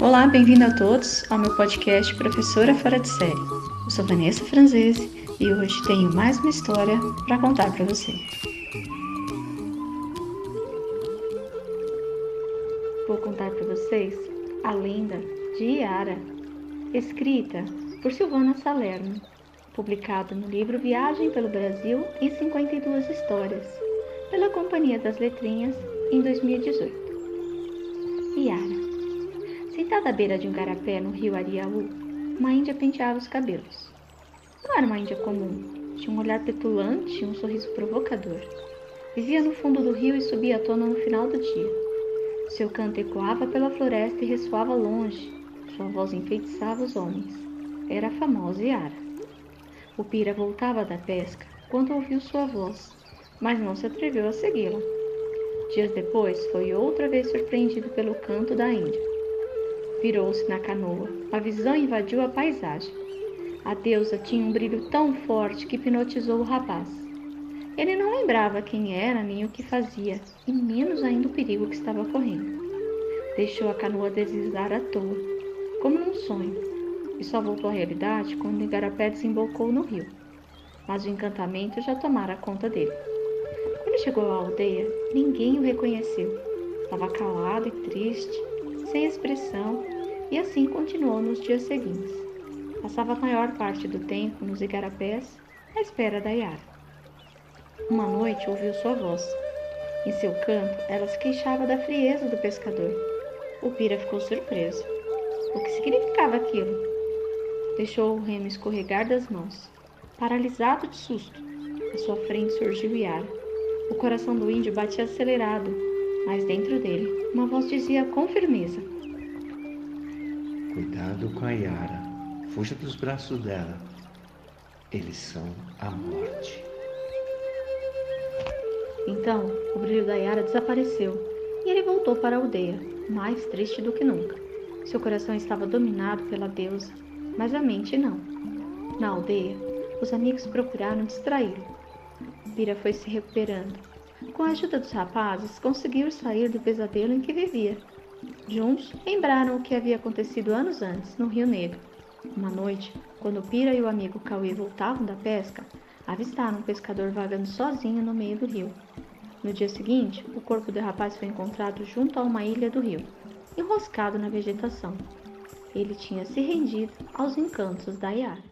Olá, bem-vindo a todos ao meu podcast Professora Fora de Série. Eu sou Vanessa Franzese e hoje tenho mais uma história para contar para você. Vou contar para vocês a lenda de Iara, escrita por Silvana Salerno, publicado no livro Viagem pelo Brasil em 52 Histórias, pela Companhia das Letrinhas em 2018. Iara Sentada à beira de um garapé no rio Ariaú, uma índia penteava os cabelos. Não era uma índia comum. Tinha um olhar petulante e um sorriso provocador. Vivia no fundo do rio e subia à tona no final do dia. Seu canto ecoava pela floresta e ressoava longe. Sua voz enfeitiçava os homens. Era a famosa Yara. O Pira voltava da pesca quando ouviu sua voz, mas não se atreveu a segui-la. Dias depois, foi outra vez surpreendido pelo canto da Índia. Virou-se na canoa. A visão invadiu a paisagem. A deusa tinha um brilho tão forte que hipnotizou o rapaz. Ele não lembrava quem era nem o que fazia, e menos ainda o perigo que estava correndo. Deixou a canoa deslizar à toa, como num sonho, e só voltou à realidade quando o igarapé desembocou no rio. Mas o encantamento já tomara conta dele. Quando chegou à aldeia, ninguém o reconheceu. Estava calado e triste, sem expressão, e assim continuou nos dias seguintes. Passava a maior parte do tempo nos igarapés, à espera da Yara. Uma noite ouviu sua voz. Em seu canto, ela se queixava da frieza do pescador. O Pira ficou surpreso. O que significava aquilo? Deixou o remo escorregar das mãos. Paralisado de susto, à sua frente surgiu Yara. O coração do índio batia acelerado, mas dentro dele, uma voz dizia com firmeza: Cuidado com a Yara. Fuja dos braços dela. Eles são a morte. Então, o brilho da Yara desapareceu e ele voltou para a aldeia, mais triste do que nunca. Seu coração estava dominado pela deusa, mas a mente não. Na aldeia, os amigos procuraram distraí-lo. Pira foi se recuperando. Com a ajuda dos rapazes, conseguiu sair do pesadelo em que vivia Juntos, lembraram o que havia acontecido anos antes, no Rio Negro. Uma noite, quando Pira e o amigo Cauê voltavam da pesca, avistaram um pescador vagando sozinho no meio do rio. No dia seguinte, o corpo do rapaz foi encontrado junto a uma ilha do rio, enroscado na vegetação. Ele tinha se rendido aos encantos da Yara.